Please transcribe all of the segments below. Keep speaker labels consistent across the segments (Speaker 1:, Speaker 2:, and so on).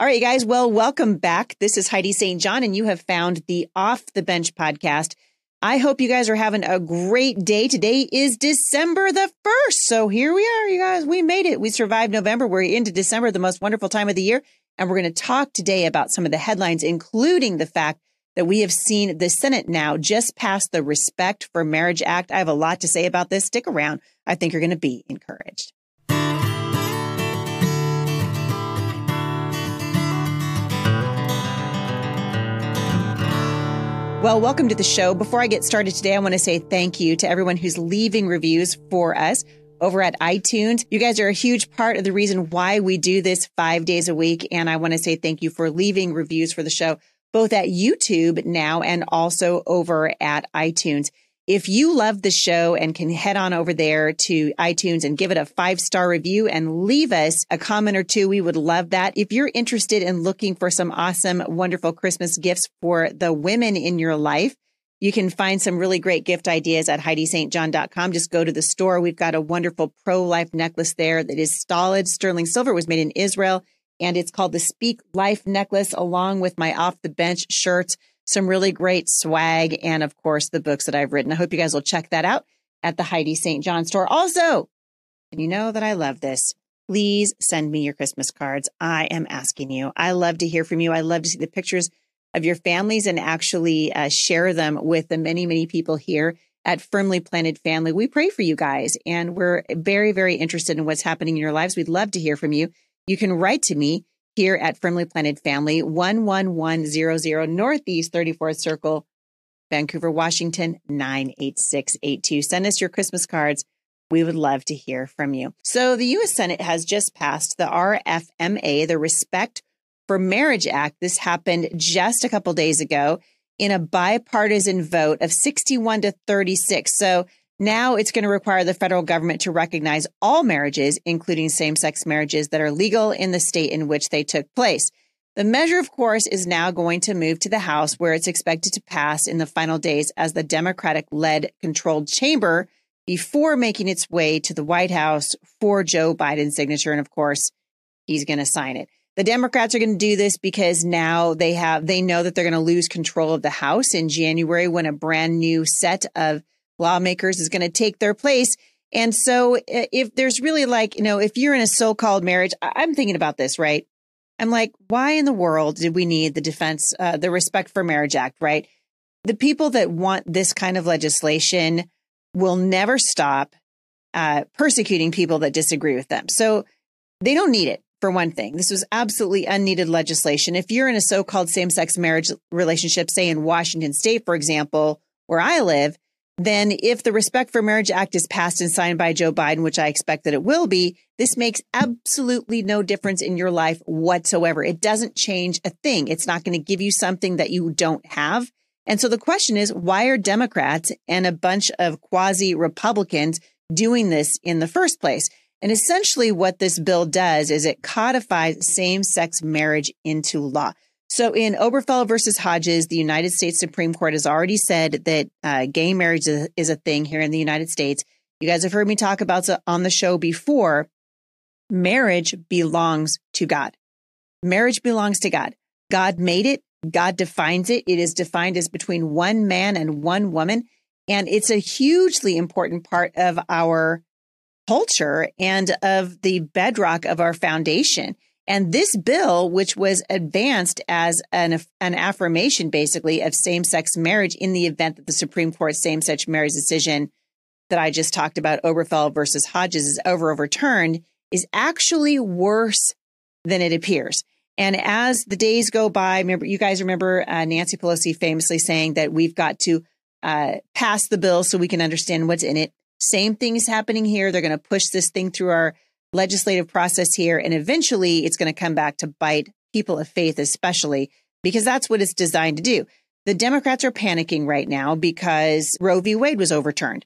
Speaker 1: All right, you guys. Well, welcome back. This is Heidi St. John, and you have found the Off the Bench podcast. I hope you guys are having a great day. Today is December the 1st. So here we are, you guys. We made it. We survived November. We're into December, the most wonderful time of the year. And we're going to talk today about some of the headlines, including the fact that we have seen the Senate now just pass the Respect for Marriage Act. I have a lot to say about this. Stick around. I think you're going to be encouraged. Well, welcome to the show. Before I get started today, I want to say thank you to everyone who's leaving reviews for us over at iTunes. You guys are a huge part of the reason why we do this five days a week. And I want to say thank you for leaving reviews for the show, both at YouTube now and also over at iTunes. If you love the show and can head on over there to iTunes and give it a five star review and leave us a comment or two, we would love that. If you're interested in looking for some awesome, wonderful Christmas gifts for the women in your life, you can find some really great gift ideas at HeidiSt.John.com. Just go to the store. We've got a wonderful pro life necklace there that is solid sterling silver, was made in Israel, and it's called the Speak Life necklace, along with my off the bench shirts some really great swag, and of course, the books that I've written. I hope you guys will check that out at the Heidi St. John store. Also, and you know that I love this. Please send me your Christmas cards. I am asking you. I love to hear from you. I love to see the pictures of your families and actually uh, share them with the many, many people here at Firmly Planted Family. We pray for you guys and we're very, very interested in what's happening in your lives. We'd love to hear from you. You can write to me here at Firmly Planted Family, 11100 Northeast 34th Circle, Vancouver, Washington, 98682. Send us your Christmas cards. We would love to hear from you. So, the U.S. Senate has just passed the RFMA, the Respect for Marriage Act. This happened just a couple days ago in a bipartisan vote of 61 to 36. So, now it's going to require the federal government to recognize all marriages, including same sex marriages that are legal in the state in which they took place. The measure, of course, is now going to move to the House, where it's expected to pass in the final days as the Democratic led controlled chamber before making its way to the White House for Joe Biden's signature. And of course, he's going to sign it. The Democrats are going to do this because now they have, they know that they're going to lose control of the House in January when a brand new set of lawmakers is going to take their place. And so if there's really like, you know, if you're in a so-called marriage, I'm thinking about this, right? I'm like, why in the world did we need the defense, uh, the Respect for Marriage Act, right? The people that want this kind of legislation will never stop uh, persecuting people that disagree with them. So they don't need it for one thing. This was absolutely unneeded legislation. If you're in a so-called same-sex marriage relationship, say in Washington state, for example, where I live, then if the Respect for Marriage Act is passed and signed by Joe Biden, which I expect that it will be, this makes absolutely no difference in your life whatsoever. It doesn't change a thing. It's not going to give you something that you don't have. And so the question is, why are Democrats and a bunch of quasi Republicans doing this in the first place? And essentially what this bill does is it codifies same sex marriage into law. So in Obergefell versus Hodges, the United States Supreme Court has already said that uh, gay marriage is, is a thing here in the United States. You guys have heard me talk about on the show before. Marriage belongs to God. Marriage belongs to God. God made it. God defines it. It is defined as between one man and one woman. And it's a hugely important part of our culture and of the bedrock of our foundation. And this bill, which was advanced as an, an affirmation basically of same sex marriage in the event that the Supreme Court same sex marriage decision that I just talked about, Obergefell versus Hodges, is over overturned, is actually worse than it appears. And as the days go by, remember, you guys remember uh, Nancy Pelosi famously saying that we've got to uh, pass the bill so we can understand what's in it. Same thing is happening here. They're going to push this thing through our legislative process here. And eventually it's going to come back to bite people of faith, especially because that's what it's designed to do. The Democrats are panicking right now because Roe v. Wade was overturned.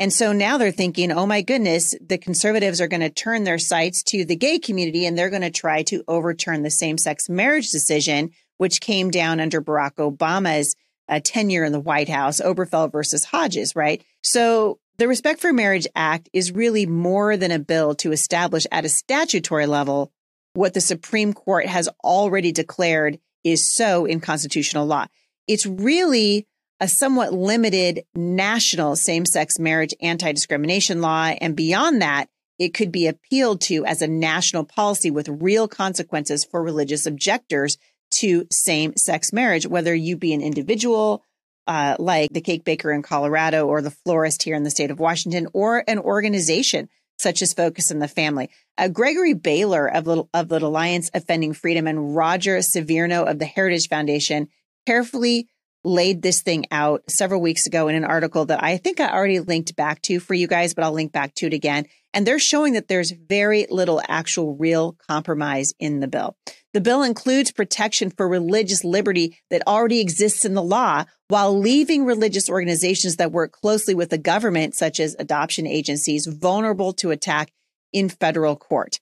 Speaker 1: And so now they're thinking, oh my goodness, the conservatives are going to turn their sights to the gay community and they're going to try to overturn the same sex marriage decision, which came down under Barack Obama's uh, tenure in the White House, Obergefell versus Hodges, right? So the Respect for Marriage Act is really more than a bill to establish at a statutory level what the Supreme Court has already declared is so in constitutional law. It's really a somewhat limited national same sex marriage anti discrimination law. And beyond that, it could be appealed to as a national policy with real consequences for religious objectors to same sex marriage, whether you be an individual, uh, like the cake baker in Colorado or the florist here in the state of Washington, or an organization such as Focus on the Family. Uh, Gregory Baylor of, Little, of the Alliance Defending Freedom and Roger Severino of the Heritage Foundation carefully laid this thing out several weeks ago in an article that I think I already linked back to for you guys, but I'll link back to it again. And they're showing that there's very little actual real compromise in the bill. The bill includes protection for religious liberty that already exists in the law while leaving religious organizations that work closely with the government, such as adoption agencies, vulnerable to attack in federal court.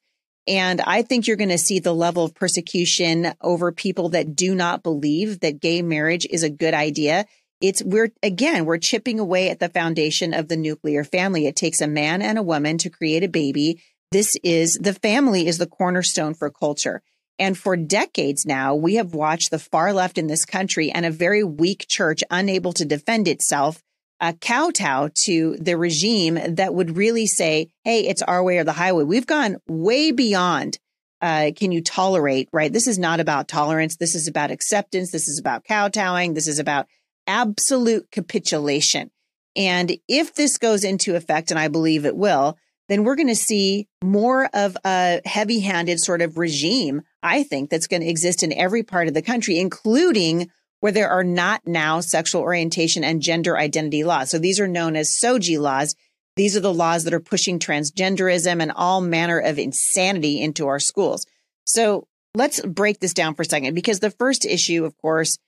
Speaker 1: And I think you're going to see the level of persecution over people that do not believe that gay marriage is a good idea. It's we're again, we're chipping away at the foundation of the nuclear family. It takes a man and a woman to create a baby. This is the family is the cornerstone for culture. And for decades now, we have watched the far left in this country and a very weak church unable to defend itself uh, kowtow to the regime that would really say, hey, it's our way or the highway. We've gone way beyond. Uh, can you tolerate, right? This is not about tolerance. This is about acceptance. This is about kowtowing. This is about absolute capitulation. And if this goes into effect, and I believe it will, then we're going to see more of a heavy handed sort of regime, I think, that's going to exist in every part of the country, including where there are not now sexual orientation and gender identity laws. So these are known as SOGI laws. These are the laws that are pushing transgenderism and all manner of insanity into our schools. So let's break this down for a second because the first issue, of course,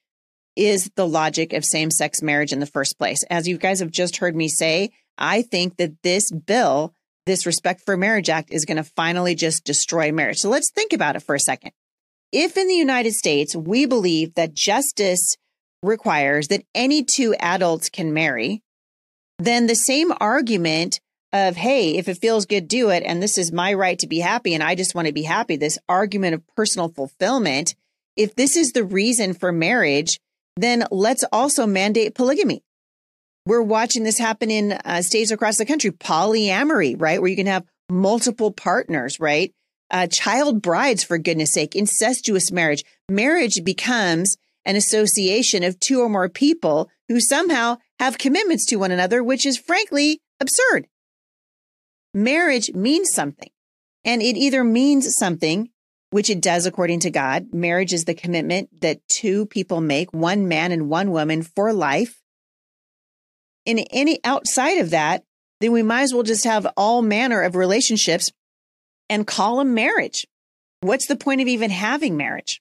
Speaker 1: is the logic of same sex marriage in the first place. As you guys have just heard me say, I think that this bill, this Respect for Marriage Act, is going to finally just destroy marriage. So let's think about it for a second. If in the United States we believe that justice requires that any two adults can marry, then the same argument of, hey, if it feels good, do it. And this is my right to be happy. And I just want to be happy. This argument of personal fulfillment. If this is the reason for marriage, then let's also mandate polygamy. We're watching this happen in uh, states across the country, polyamory, right? Where you can have multiple partners, right? uh, child brides, for goodness sake, incestuous marriage. Marriage becomes an association of two or more people who somehow have commitments to one another, which is frankly absurd. Marriage means something, and it either means something, which it does according to God. Marriage is the commitment that two people make, one man and one woman for life. In any outside of that, then we might as well just have all manner of relationships and call them marriage. What's the point of even having marriage?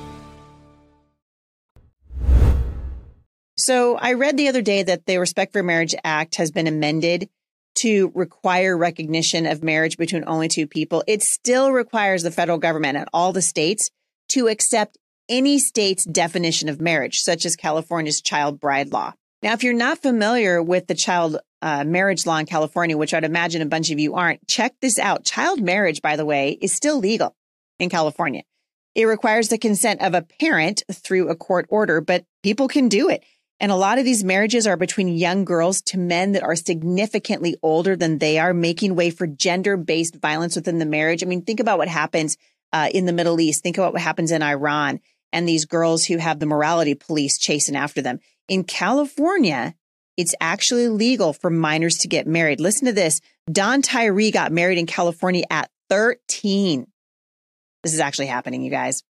Speaker 1: So I read the other day that the Respect for Marriage Act has been amended to require recognition of marriage between only two people. It still requires the federal government and all the states to accept any state's definition of marriage, such as California's child bride law. Now, if you're not familiar with the child uh, marriage law in California, which I'd imagine a bunch of you aren't, check this out. Child marriage, by the way, is still legal in California. It requires the consent of a parent through a court order, but people can do it. And a lot of these marriages are between young girls to men that are significantly older than they are, making way for gender based violence within the marriage. I mean, think about what happens uh, in the Middle East. Think about what happens in Iran and these girls who have the morality police chasing after them. In California, it's actually legal for minors to get married. Listen to this. Dawn Tyree got married in California at 13. This is actually happening, you guys.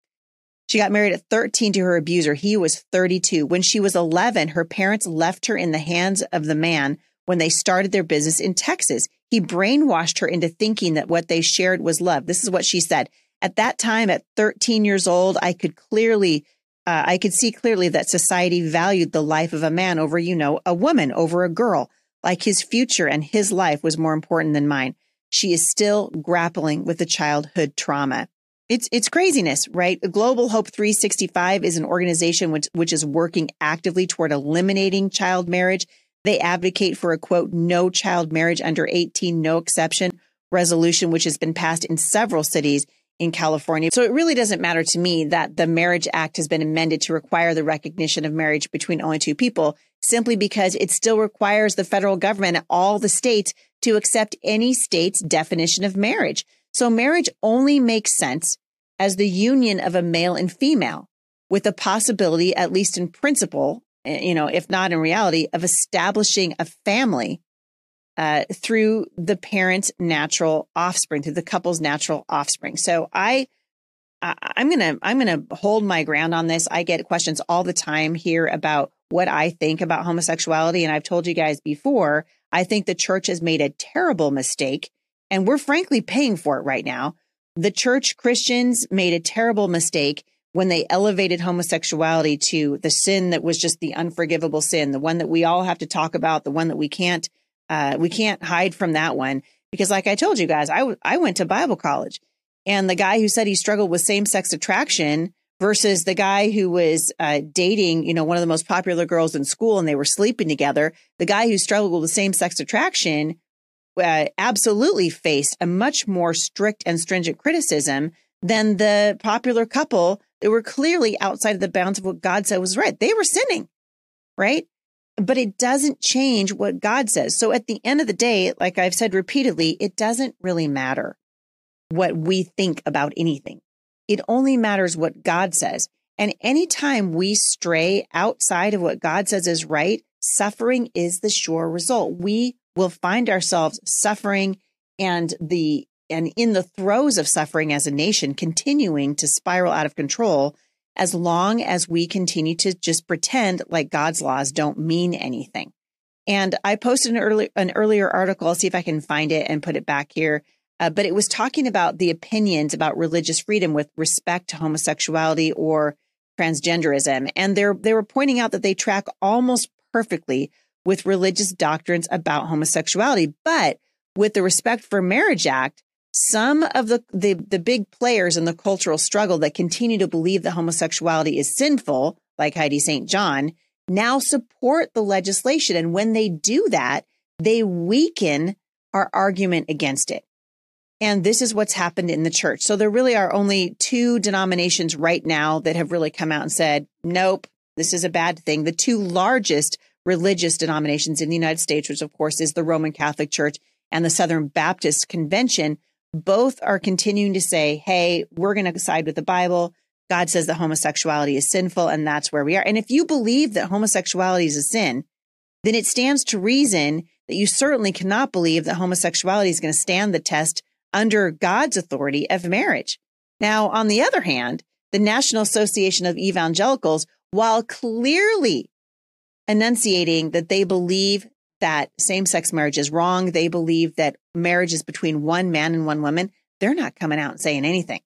Speaker 1: She got married at 13 to her abuser. He was 32. When she was 11, her parents left her in the hands of the man when they started their business in Texas. He brainwashed her into thinking that what they shared was love. This is what she said. At that time, at 13 years old, I could clearly, uh, I could see clearly that society valued the life of a man over, you know, a woman over a girl. Like his future and his life was more important than mine. She is still grappling with the childhood trauma. It's it's craziness, right? Global Hope 365 is an organization which which is working actively toward eliminating child marriage. They advocate for a quote no child marriage under 18 no exception resolution which has been passed in several cities in California. So it really doesn't matter to me that the Marriage Act has been amended to require the recognition of marriage between only two people, simply because it still requires the federal government all the states to accept any state's definition of marriage. So marriage only makes sense as the union of a male and female with a possibility, at least in principle, eh, you know, if not in reality, of establishing a family uh, through the parent's natural offspring, through the couple's natural offspring. So I I'm gonna I'm gonna hold my ground on this. I get questions all the time here about what I think about homosexuality, and I've told you guys before. I think the church has made a terrible mistake, and we're frankly paying for it right now. The church Christians made a terrible mistake when they elevated homosexuality to the sin that was just the unforgivable sin, the one that we all have to talk about, the one that we can't uh, we can't hide from that one because, like I told you guys, I, w- I went to Bible college, and the guy who said he struggled with same sex attraction versus the guy who was uh, dating, you know, one of the most popular girls in school, and they were sleeping together. The guy who struggled with same sex attraction uh, absolutely faced a much more strict and stringent criticism than the popular couple that were clearly outside of the bounds of what God said was right. They were sinning, right? but it doesn't change what God says. So at the end of the day, like I've said repeatedly, it doesn't really matter what we think about anything. It only matters what God says. And anytime we stray outside of what God says is right, suffering is the sure result. We will find ourselves suffering and the and in the throes of suffering as a nation continuing to spiral out of control as long as we continue to just pretend like God's laws don't mean anything. And I posted an early an earlier article. I'll see if I can find it and put it back here. Uh, but it was talking about the opinions about religious freedom with respect to homosexuality or transgenderism, and they they were pointing out that they track almost perfectly with religious doctrines about homosexuality, but with the Respect for Marriage Act, some of the, the, the big players in the cultural struggle that continue to believe that homosexuality is sinful, like Heidi St. John, now support the legislation. And when they do that, they weaken our argument against it. And this is what's happened in the church. So there really are only two denominations right now that have really come out and said, nope, this is a bad thing. The two largest religious denominations in the United States, which of course is the Roman Catholic Church and the Southern Baptist Convention, both are continuing to say, hey, we're going to side with the Bible. God says that homosexuality is sinful, and that's where we are. And if you believe that homosexuality is a sin, then it stands to reason that you certainly cannot believe that homosexuality is going to stand the test under God's authority of marriage. Now, on the other hand, the National Association of Evangelicals, while clearly enunciating that they believe that same sex marriage is wrong. They believe that marriage is between one man and one woman. They're not coming out and saying anything.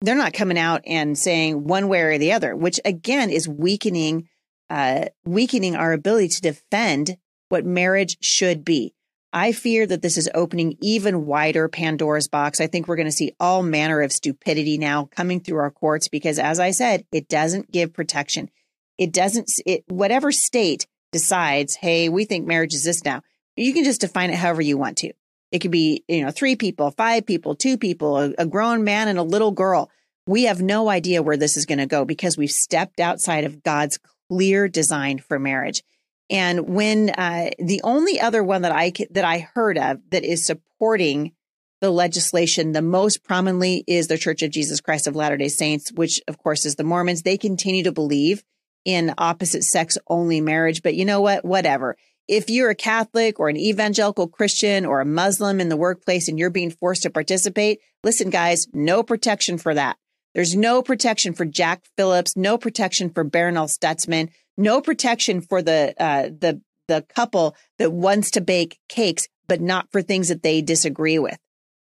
Speaker 1: They're not coming out and saying one way or the other, which again is weakening, uh, weakening our ability to defend what marriage should be. I fear that this is opening even wider Pandora's box. I think we're going to see all manner of stupidity now coming through our courts because, as I said, it doesn't give protection. It doesn't, it, whatever state decides, hey, we think marriage is this now, you can just define it however you want to. It could be, you know, three people, five people, two people, a, a grown man and a little girl. We have no idea where this is going to go because we've stepped outside of God's clear design for marriage. And when uh, the only other one that I that I heard of that is supporting the legislation the most prominently is the Church of Jesus Christ of Latter Day Saints, which of course is the Mormons. They continue to believe in opposite sex only marriage. But you know what? Whatever. If you're a Catholic or an evangelical Christian or a Muslim in the workplace and you're being forced to participate, listen, guys, no protection for that. There's no protection for Jack Phillips, no protection for Barronelle Stutzman, no protection for the uh, the the couple that wants to bake cakes, but not for things that they disagree with.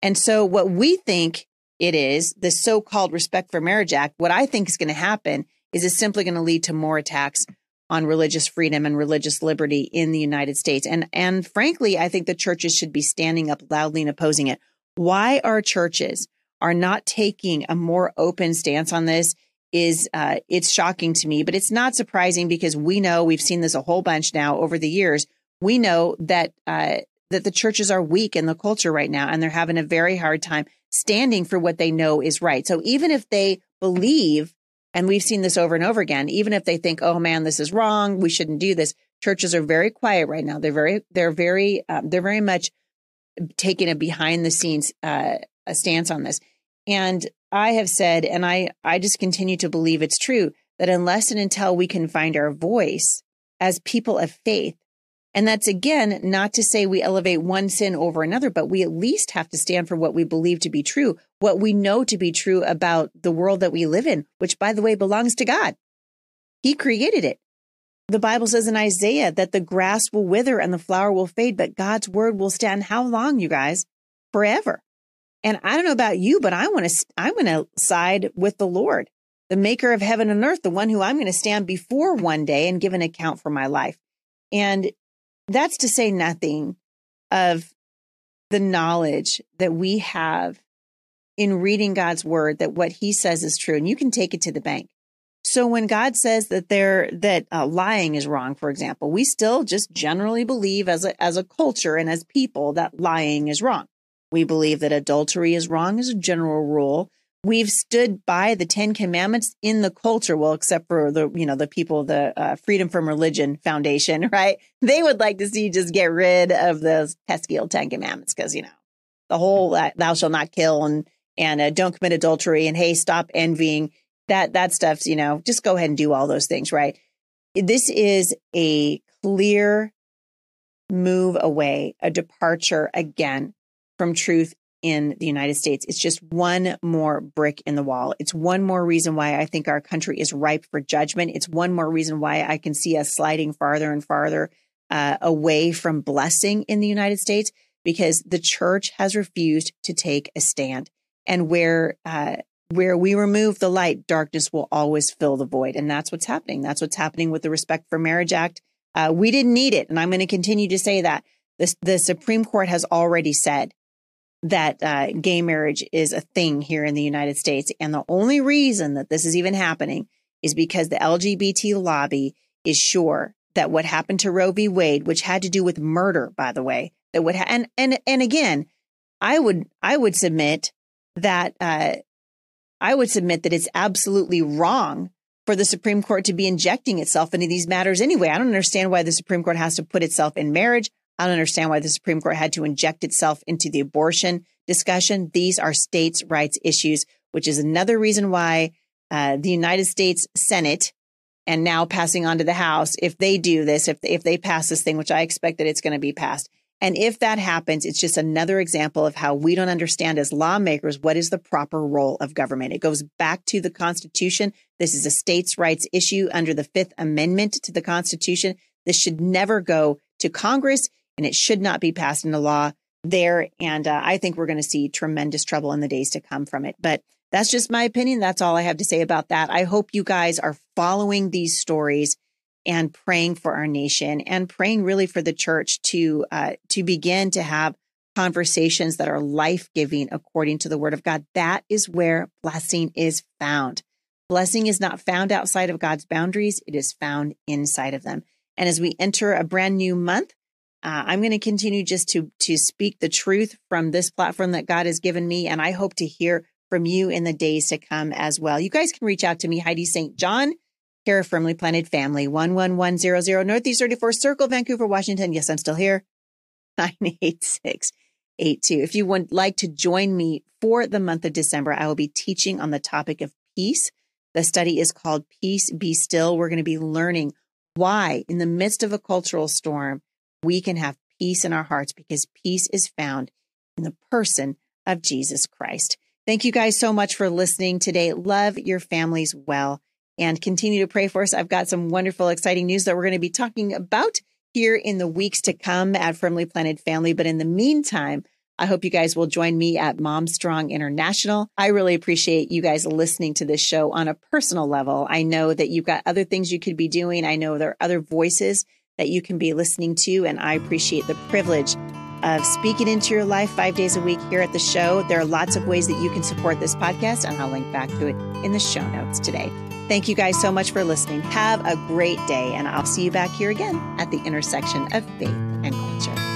Speaker 1: And so, what we think it is, the so called Respect for Marriage Act, what I think is going to happen is it's simply going to lead to more attacks on religious freedom and religious liberty in the United States. And, and frankly, I think the churches should be standing up loudly and opposing it. Why our churches are not taking a more open stance on this is uh, it's shocking to me, but it's not surprising because we know we've seen this a whole bunch now over the years. We know that uh, that the churches are weak in the culture right now, and they're having a very hard time standing for what they know is right. So even if they believe, and we've seen this over and over again, even if they think, "Oh man, this is wrong, we shouldn't do this," churches are very quiet right now. They're very, they're very, um, they're very much taking a behind the scenes uh, stance on this. And I have said, and I, I just continue to believe it's true that unless and until we can find our voice as people of faith, and that's again, not to say we elevate one sin over another, but we at least have to stand for what we believe to be true, what we know to be true about the world that we live in, which by the way belongs to God. He created it. The Bible says in Isaiah that the grass will wither and the flower will fade, but God's word will stand how long, you guys? Forever. And I don't know about you, but I want to, I want to side with the Lord, the maker of heaven and earth, the one who I'm going to stand before one day and give an account for my life. And that's to say nothing of the knowledge that we have in reading God's word that what he says is true and you can take it to the bank. So when God says that there that uh, lying is wrong, for example, we still just generally believe as a as a culture and as people that lying is wrong. We believe that adultery is wrong as a general rule. We've stood by the Ten Commandments in the culture, well, except for the, you know, the people, the uh, Freedom from Religion Foundation, right? They would like to see just get rid of those pesky old Ten Commandments because, you know, the whole uh, thou shalt not kill and, and uh, don't commit adultery and hey, stop envying that, that stuff's, you know, just go ahead and do all those things, right? This is a clear move away, a departure again from truth in the United States. It's just one more brick in the wall. It's one more reason why I think our country is ripe for judgment. It's one more reason why I can see us sliding farther and farther uh, away from blessing in the United States because the church has refused to take a stand. And where uh, where we remove the light, darkness will always fill the void, and that's what's happening. That's what's happening with the Respect for Marriage Act. Uh, we didn't need it, and I'm going to continue to say that. This, the Supreme Court has already said that uh, gay marriage is a thing here in the United States. And the only reason that this is even happening is because the LGBT lobby is sure that what happened to Roe v. Wade, which had to do with murder, by the way, that would ha- and and and again, I would I would submit that uh, I would submit that it's absolutely wrong for the Supreme Court to be injecting itself into these matters anyway. I don't understand why the Supreme Court has to put itself in marriage. I don't understand why the Supreme Court had to inject itself into the abortion discussion. These are states' rights issues, which is another reason why uh, the United States Senate and now passing on to the House, if they do this, if if they pass this thing, which I expect that it's going to be passed, and if that happens, it's just another example of how we don't understand as lawmakers what is the proper role of government. It goes back to the Constitution. This is a states' rights issue under the Fifth Amendment to the Constitution. This should never go to Congress and it should not be passed into law there. And uh, I think we're going to see tremendous trouble in the days to come from it. But that's just my opinion. That's all I have to say about that. I hope you guys are following these stories and praying for our nation and praying really for the church to uh, to begin to have conversations that are life giving according to the Word of God. That is where blessing is found. Blessing is not found outside of God's boundaries; it is found inside of them. And as we enter a brand new month, uh, I'm going to continue just to to speak the truth from this platform that God has given me, and I hope to hear from you in the days to come as well. You guys can reach out to me, Heidi St. John, care of Firmly Planted Family, one one one zero zero Northeast 34 Circle, Vancouver, Washington. Yes, I'm still here. Nine eight six eight two. If you would like to join me for the month of December, I will be teaching on the topic of peace. The study is called Peace Be Still. We're going to be learning why, in the midst of a cultural storm, we can have peace in our hearts because peace is found in the person of Jesus Christ. Thank you guys so much for listening today. Love your families well and continue to pray for us. I've got some wonderful, exciting news that we're going to be talking about here in the weeks to come at Firmly Planted Family. But in the meantime, I hope you guys will join me at Mom Strong International. I really appreciate you guys listening to this show on a personal level. I know that you've got other things you could be doing. I know there are other voices that you can be listening to, and I appreciate the privilege of speaking into your life five days a week here at the show. There are lots of ways that you can support this podcast, and I'll link back to it in the show notes today. Thank you guys so much for listening. Have a great day, and I'll see you back here again at the intersection of faith and culture.